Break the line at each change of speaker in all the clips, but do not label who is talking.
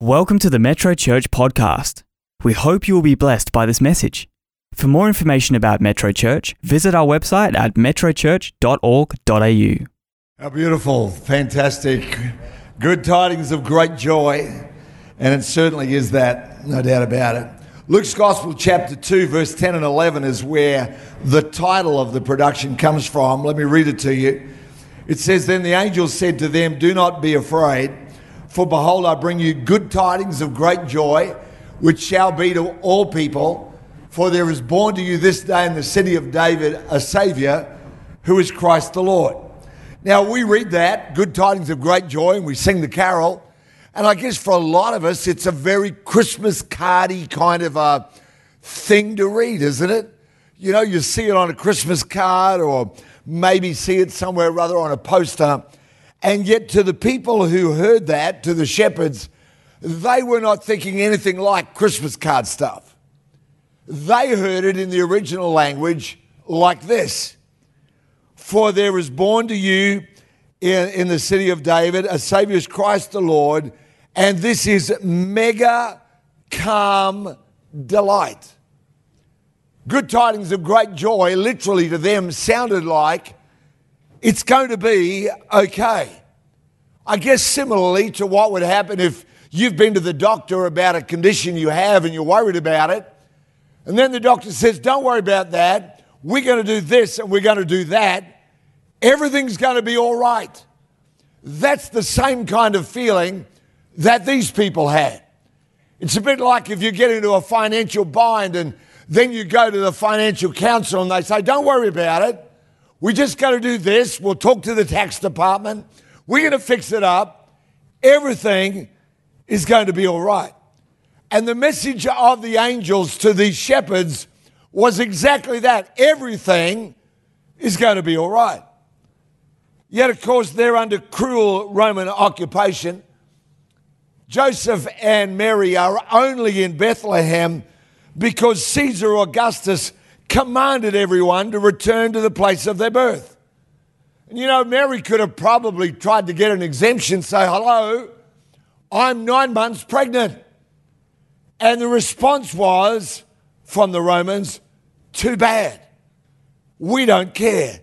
Welcome to the Metro Church podcast. We hope you will be blessed by this message. For more information about Metro Church, visit our website at metrochurch.org.au.
How beautiful, fantastic, good tidings of great joy. And it certainly is that, no doubt about it. Luke's Gospel, chapter 2, verse 10 and 11, is where the title of the production comes from. Let me read it to you. It says, Then the angel said to them, Do not be afraid. For behold, I bring you good tidings of great joy, which shall be to all people. For there is born to you this day in the city of David a Saviour, who is Christ the Lord. Now, we read that, good tidings of great joy, and we sing the carol. And I guess for a lot of us, it's a very Christmas cardy kind of a thing to read, isn't it? You know, you see it on a Christmas card or maybe see it somewhere rather on a poster. And yet, to the people who heard that, to the shepherds, they were not thinking anything like Christmas card stuff. They heard it in the original language like this For there is born to you in, in the city of David a Savior is Christ the Lord, and this is mega calm delight. Good tidings of great joy, literally to them, sounded like it's going to be okay. I guess similarly to what would happen if you've been to the doctor about a condition you have and you're worried about it, and then the doctor says, Don't worry about that. We're going to do this and we're going to do that. Everything's going to be all right. That's the same kind of feeling that these people had. It's a bit like if you get into a financial bind and then you go to the financial counsel and they say, Don't worry about it. We just got to do this. We'll talk to the tax department. We're going to fix it up. Everything is going to be all right. And the message of the angels to these shepherds was exactly that everything is going to be all right. Yet, of course, they're under cruel Roman occupation. Joseph and Mary are only in Bethlehem because Caesar Augustus commanded everyone to return to the place of their birth. And you know, Mary could have probably tried to get an exemption, say, hello, I'm nine months pregnant. And the response was from the Romans, too bad. We don't care.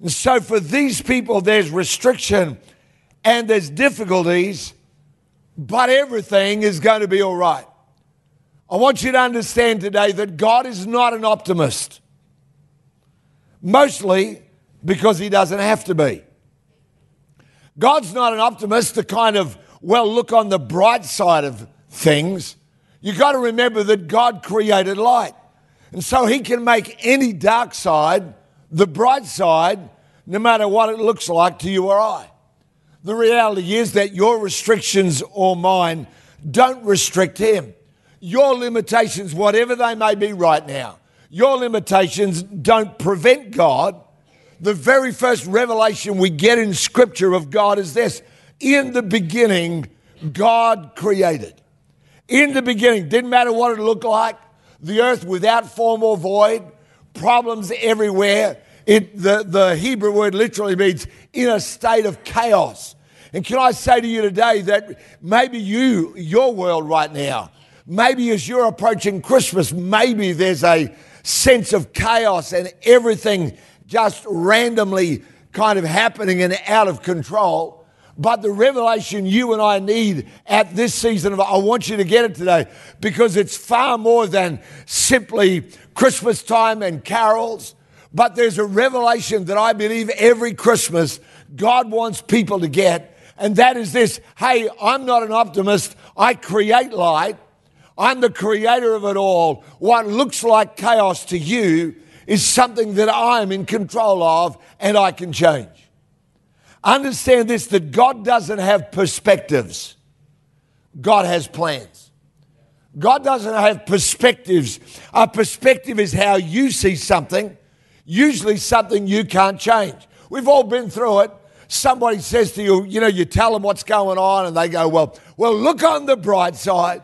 And so for these people, there's restriction and there's difficulties, but everything is going to be all right. I want you to understand today that God is not an optimist, mostly because he doesn't have to be. God's not an optimist to kind of, well, look on the bright side of things. You've got to remember that God created light. And so he can make any dark side the bright side, no matter what it looks like to you or I. The reality is that your restrictions or mine don't restrict him. Your limitations, whatever they may be right now, your limitations don't prevent God. The very first revelation we get in Scripture of God is this In the beginning, God created. In the beginning, didn't matter what it looked like, the earth without form or void, problems everywhere. It, the, the Hebrew word literally means in a state of chaos. And can I say to you today that maybe you, your world right now, maybe as you're approaching Christmas, maybe there's a sense of chaos and everything just randomly kind of happening and out of control. But the revelation you and I need at this season of, I want you to get it today because it's far more than simply Christmas time and carols. But there's a revelation that I believe every Christmas God wants people to get. And that is this hey, I'm not an optimist. I create light. I'm the creator of it all. What looks like chaos to you is something that I'm in control of and I can change. Understand this that God doesn't have perspectives, God has plans. God doesn't have perspectives. A perspective is how you see something, usually something you can't change. We've all been through it. Somebody says to you, you know, you tell them what's going on, and they go, Well, well, look on the bright side.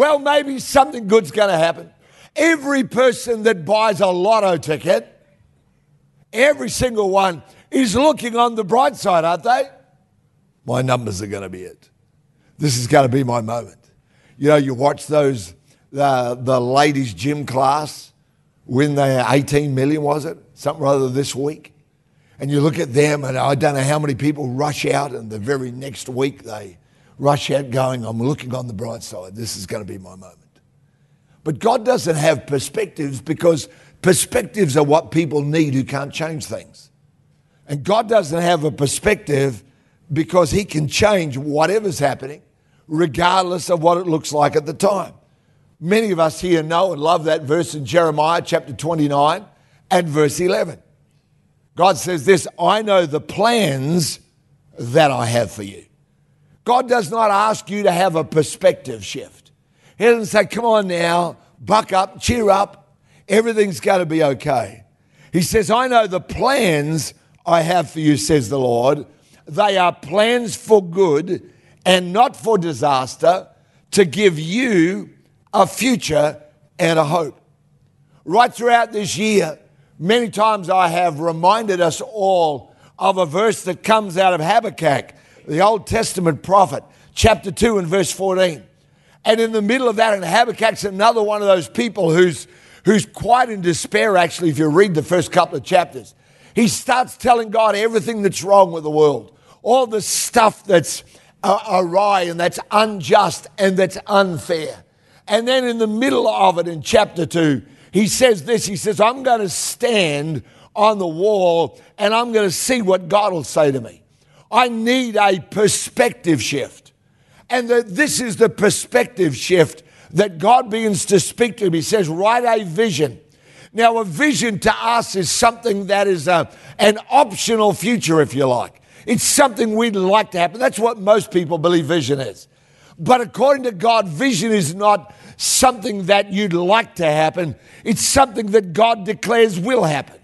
Well, maybe something good's going to happen. Every person that buys a lotto ticket, every single one, is looking on the bright side, aren't they? My numbers are going to be it. this is going to be my moment. You know, you watch those, uh, the ladies' gym class win their 18 million, was it? Something rather this week. And you look at them, and I don't know how many people rush out, and the very next week they rush out going, I'm looking on the bright side. This is going to be my moment. But God doesn't have perspectives because perspectives are what people need who can't change things. And God doesn't have a perspective because He can change whatever's happening, regardless of what it looks like at the time. Many of us here know and love that verse in Jeremiah chapter 29 and verse 11. God says this I know the plans that I have for you. God does not ask you to have a perspective shift. He doesn't say, Come on now, buck up, cheer up, everything's going to be okay. He says, I know the plans I have for you, says the Lord. They are plans for good and not for disaster, to give you a future and a hope. Right throughout this year, many times I have reminded us all of a verse that comes out of Habakkuk, the Old Testament prophet, chapter 2 and verse 14. And in the middle of that, and Habakkuk's another one of those people who's, who's quite in despair, actually, if you read the first couple of chapters. He starts telling God everything that's wrong with the world, all the stuff that's uh, awry and that's unjust and that's unfair. And then in the middle of it, in chapter 2, he says this He says, I'm going to stand on the wall and I'm going to see what God will say to me. I need a perspective shift. And that this is the perspective shift that God begins to speak to him. He says, Write a vision. Now, a vision to us is something that is a, an optional future, if you like. It's something we'd like to happen. That's what most people believe vision is. But according to God, vision is not something that you'd like to happen, it's something that God declares will happen.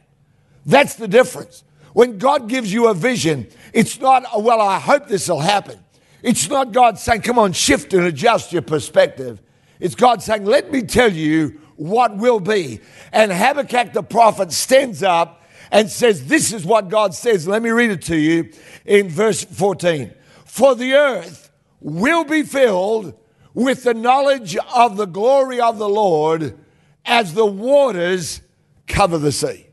That's the difference. When God gives you a vision, it's not, uh, well, I hope this will happen. It's not God saying, come on, shift and adjust your perspective. It's God saying, let me tell you what will be. And Habakkuk the prophet stands up and says, This is what God says. Let me read it to you in verse 14. For the earth will be filled with the knowledge of the glory of the Lord as the waters cover the sea.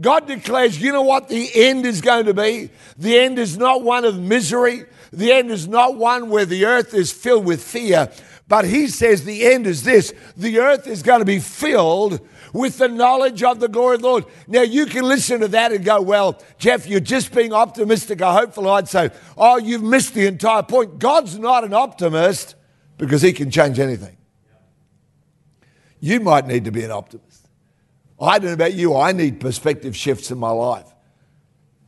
God declares, you know what the end is going to be? The end is not one of misery. The end is not one where the earth is filled with fear. But he says the end is this the earth is going to be filled with the knowledge of the glory of the Lord. Now, you can listen to that and go, Well, Geoff, you're just being optimistic or hopeful. I'd say, Oh, you've missed the entire point. God's not an optimist because he can change anything. You might need to be an optimist. I don't know about you, I need perspective shifts in my life.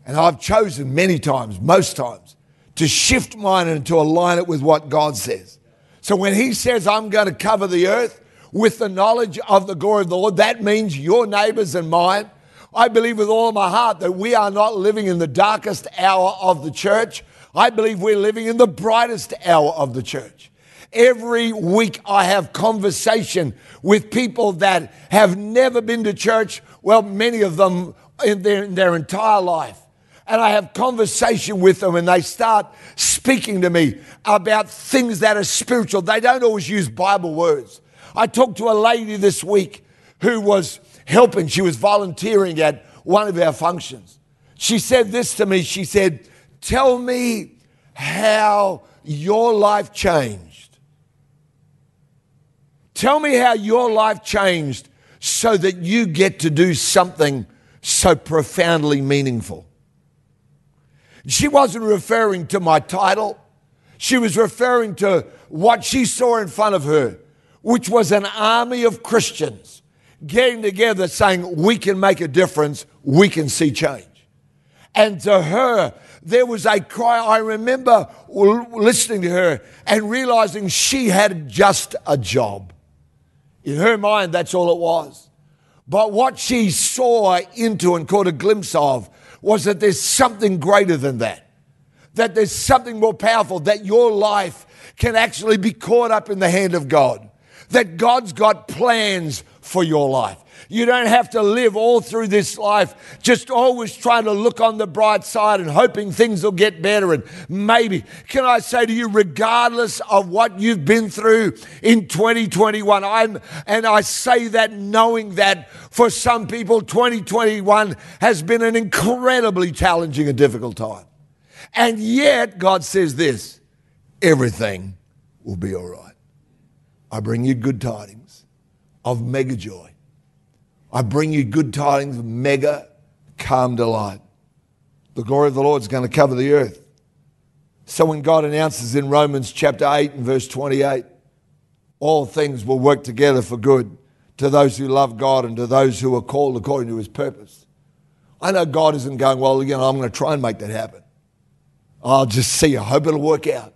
And I've chosen many times, most times, to shift mine and to align it with what God says. So when He says, I'm going to cover the earth, with the knowledge of the glory of the Lord. That means your neighbors and mine. I believe with all my heart that we are not living in the darkest hour of the church. I believe we're living in the brightest hour of the church. Every week I have conversation with people that have never been to church, well, many of them in their, in their entire life. And I have conversation with them and they start speaking to me about things that are spiritual. They don't always use Bible words. I talked to a lady this week who was helping, she was volunteering at one of our functions. She said this to me She said, Tell me how your life changed. Tell me how your life changed so that you get to do something so profoundly meaningful. She wasn't referring to my title. She was referring to what she saw in front of her which was an army of Christians getting together saying, We can make a difference, we can see change. And to her, there was a cry. I remember listening to her and realizing she had just a job. In her mind, that's all it was. But what she saw into and caught a glimpse of was that there's something greater than that. That there's something more powerful, that your life can actually be caught up in the hand of God that God's got plans for your life. You don't have to live all through this life just always trying to look on the bright side and hoping things will get better. And maybe, can I say to you, regardless of what you've been through in 2021, I'm, and I say that knowing that for some people, 2021 has been an incredibly challenging and difficult time. And yet, God says this everything will be all right. I bring you good tidings of mega joy. I bring you good tidings of mega calm delight. The glory of the Lord is going to cover the earth. So when God announces in Romans chapter 8 and verse 28, all things will work together for good to those who love God and to those who are called according to his purpose. I know God isn't going, well, you know, I'm going to try and make that happen. I'll just see. I hope it'll work out.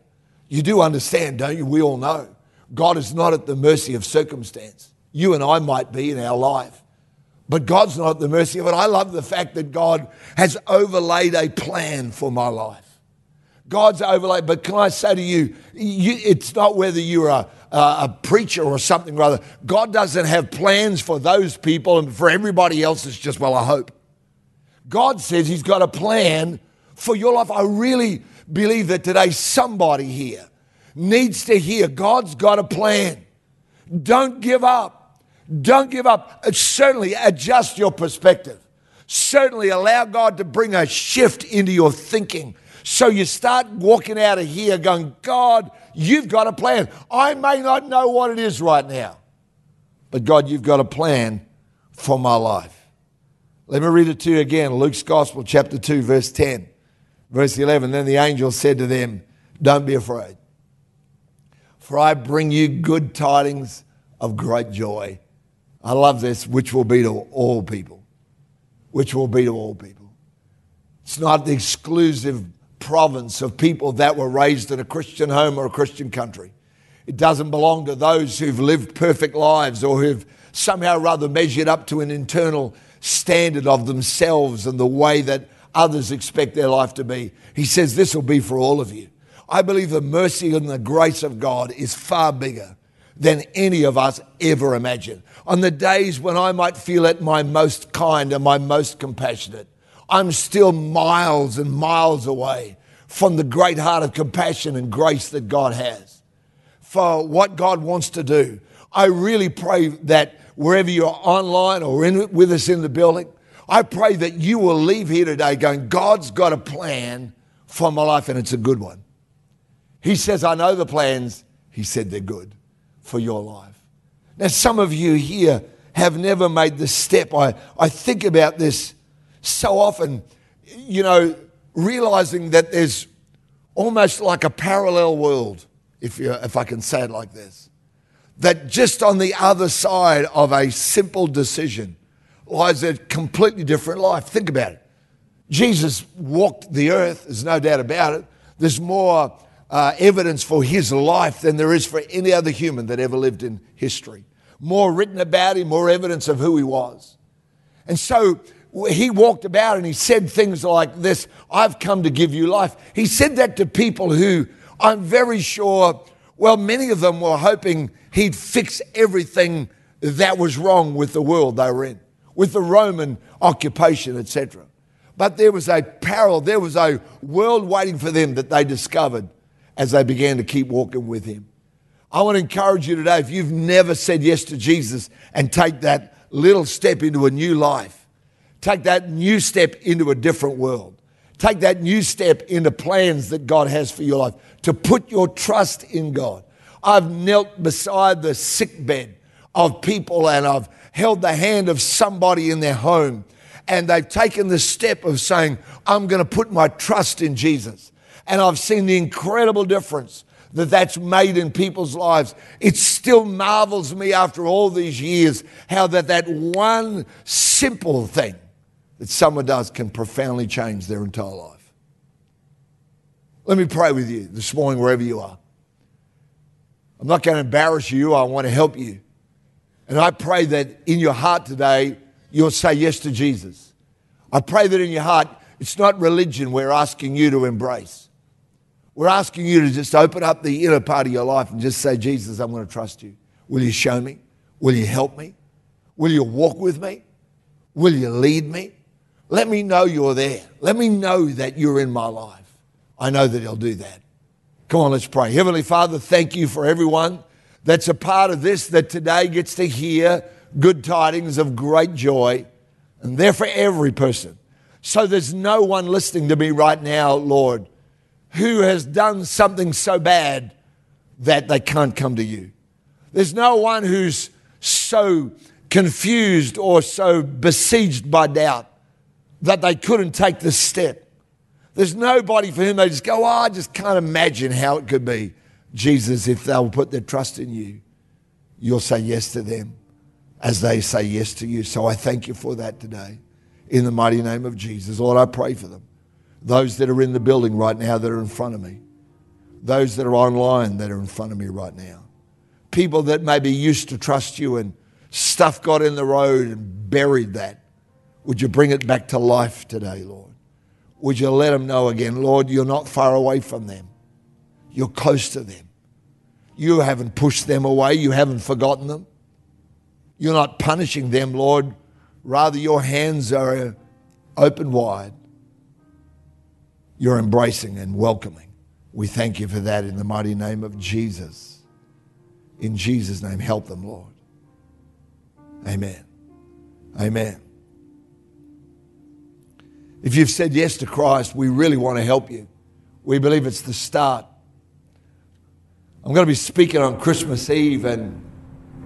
You do understand, don't you? We all know. God is not at the mercy of circumstance. You and I might be in our life, but God's not at the mercy of it. I love the fact that God has overlaid a plan for my life. God's overlaid, but can I say to you, you it's not whether you're a, a preacher or something rather. God doesn't have plans for those people, and for everybody else, it's just, well, I hope. God says He's got a plan for your life. I really believe that today somebody here needs to hear God's got a plan. Don't give up. Don't give up. Uh, certainly adjust your perspective. Certainly allow God to bring a shift into your thinking. So you start walking out of here going, God, you've got a plan. I may not know what it is right now, but God, you've got a plan for my life. Let me read it to you again Luke's Gospel, chapter 2, verse 10. Verse 11 Then the angel said to them, Don't be afraid, for I bring you good tidings of great joy. I love this, which will be to all people. Which will be to all people. It's not the exclusive province of people that were raised in a Christian home or a Christian country. It doesn't belong to those who've lived perfect lives or who've somehow rather measured up to an internal standard of themselves and the way that others expect their life to be. He says, This will be for all of you. I believe the mercy and the grace of God is far bigger than any of us ever imagined. On the days when I might feel at my most kind and my most compassionate, I'm still miles and miles away from the great heart of compassion and grace that God has for what God wants to do. I really pray that wherever you're online or in, with us in the building, I pray that you will leave here today going, God's got a plan for my life and it's a good one. He says, I know the plans. He said they're good for your life. Now, some of you here have never made this step. I, I think about this so often, you know, realizing that there's almost like a parallel world, if, you, if I can say it like this. That just on the other side of a simple decision lies a completely different life. Think about it. Jesus walked the earth, there's no doubt about it. There's more uh, evidence for his life than there is for any other human that ever lived in history. More written about him, more evidence of who he was. And so he walked about and he said things like this I've come to give you life. He said that to people who I'm very sure, well, many of them were hoping he'd fix everything that was wrong with the world they were in with the Roman occupation, etc. But there was a parallel, there was a world waiting for them that they discovered as they began to keep walking with Him. I want to encourage you today if you've never said yes to Jesus and take that little step into a new life, take that new step into a different world, take that new step into plans that God has for your life, to put your trust in God. I've knelt beside the sick bed of people and I've held the hand of somebody in their home and they've taken the step of saying, I'm going to put my trust in Jesus. And I've seen the incredible difference that that's made in people's lives. It still marvels me after all these years how that that one simple thing that someone does can profoundly change their entire life. Let me pray with you this morning, wherever you are. I'm not going to embarrass you, I want to help you. And I pray that in your heart today, you'll say yes to Jesus. I pray that in your heart, it's not religion we're asking you to embrace. We're asking you to just open up the inner part of your life and just say, Jesus, I'm going to trust you. Will you show me? Will you help me? Will you walk with me? Will you lead me? Let me know you're there. Let me know that you're in my life. I know that He'll do that. Come on, let's pray. Heavenly Father, thank you for everyone that's a part of this that today gets to hear good tidings of great joy. And they're for every person. So there's no one listening to me right now, Lord, who has done something so bad that they can't come to you. There's no one who's so confused or so besieged by doubt that they couldn't take this step. There's nobody for whom they just go, oh, I just can't imagine how it could be. Jesus, if they'll put their trust in you, you'll say yes to them as they say yes to you. So I thank you for that today. In the mighty name of Jesus, Lord, I pray for them. Those that are in the building right now that are in front of me, those that are online that are in front of me right now, people that maybe used to trust you and stuff got in the road and buried that. Would you bring it back to life today, Lord? Would you let them know again, Lord, you're not far away from them. You're close to them. You haven't pushed them away. You haven't forgotten them. You're not punishing them, Lord. Rather, your hands are open wide. You're embracing and welcoming. We thank you for that in the mighty name of Jesus. In Jesus' name, help them, Lord. Amen. Amen. If you've said yes to Christ, we really want to help you. We believe it's the start. I'm going to be speaking on Christmas Eve and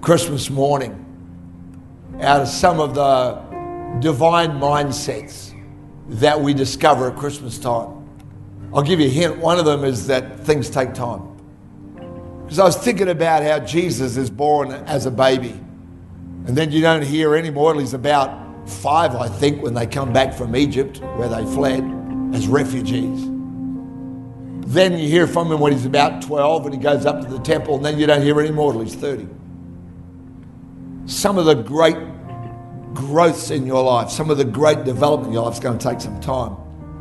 Christmas morning out of some of the divine mindsets that we discover at Christmas time. I'll give you a hint. One of them is that things take time. Because I was thinking about how Jesus is born as a baby. And then you don't hear anymore till he's about five, I think, when they come back from Egypt, where they fled as refugees. Then you hear from him when he's about 12 and he goes up to the temple, and then you don't hear any more till he's 30. Some of the great growths in your life, some of the great development in your life is going to take some time.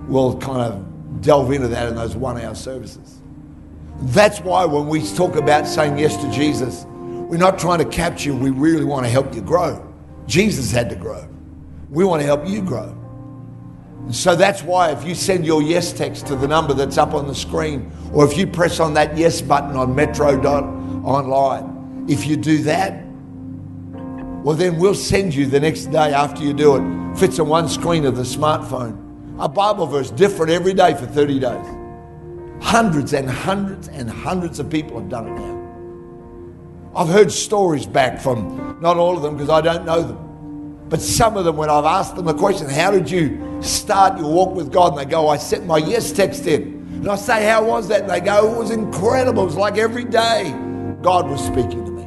We'll kind of delve into that in those one hour services. That's why when we talk about saying yes to Jesus, we're not trying to capture you, we really want to help you grow. Jesus had to grow. We want to help you grow. So that's why if you send your yes text to the number that's up on the screen, or if you press on that yes button on metro.online, if you do that, well, then we'll send you the next day after you do it. Fits on one screen of the smartphone. A Bible verse different every day for 30 days. Hundreds and hundreds and hundreds of people have done it now. I've heard stories back from not all of them because I don't know them. But some of them, when I've asked them the question, How did you start your walk with God? And they go, I sent my yes text in. And I say, How was that? And they go, It was incredible. It was like every day God was speaking to me.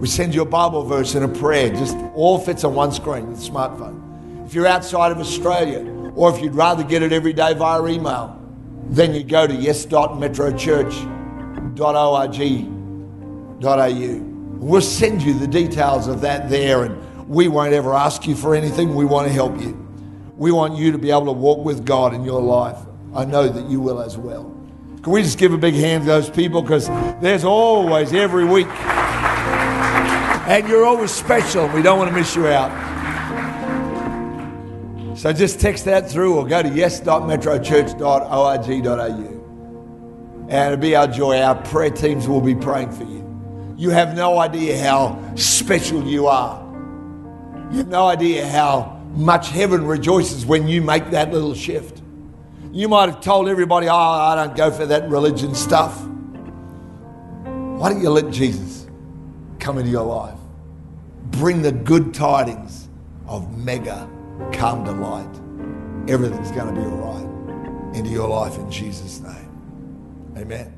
We send you a Bible verse and a prayer, just all fits on one screen a smartphone. If you're outside of Australia, or if you'd rather get it every day via email, then you go to yes.metrochurch.org.au. We'll send you the details of that there and we won't ever ask you for anything. We want to help you. We want you to be able to walk with God in your life. I know that you will as well. Can we just give a big hand to those people? Because there's always, every week, and you're always special, we don't want to miss you out. So just text that through or go to yes.metrochurch.org.au. And it'll be our joy. Our prayer teams will be praying for you. You have no idea how special you are. You have no idea how much heaven rejoices when you make that little shift. You might have told everybody, oh, I don't go for that religion stuff. Why don't you let Jesus come into your life? Bring the good tidings of mega calm light. Everything's going to be all right into your life in Jesus' name. Amen.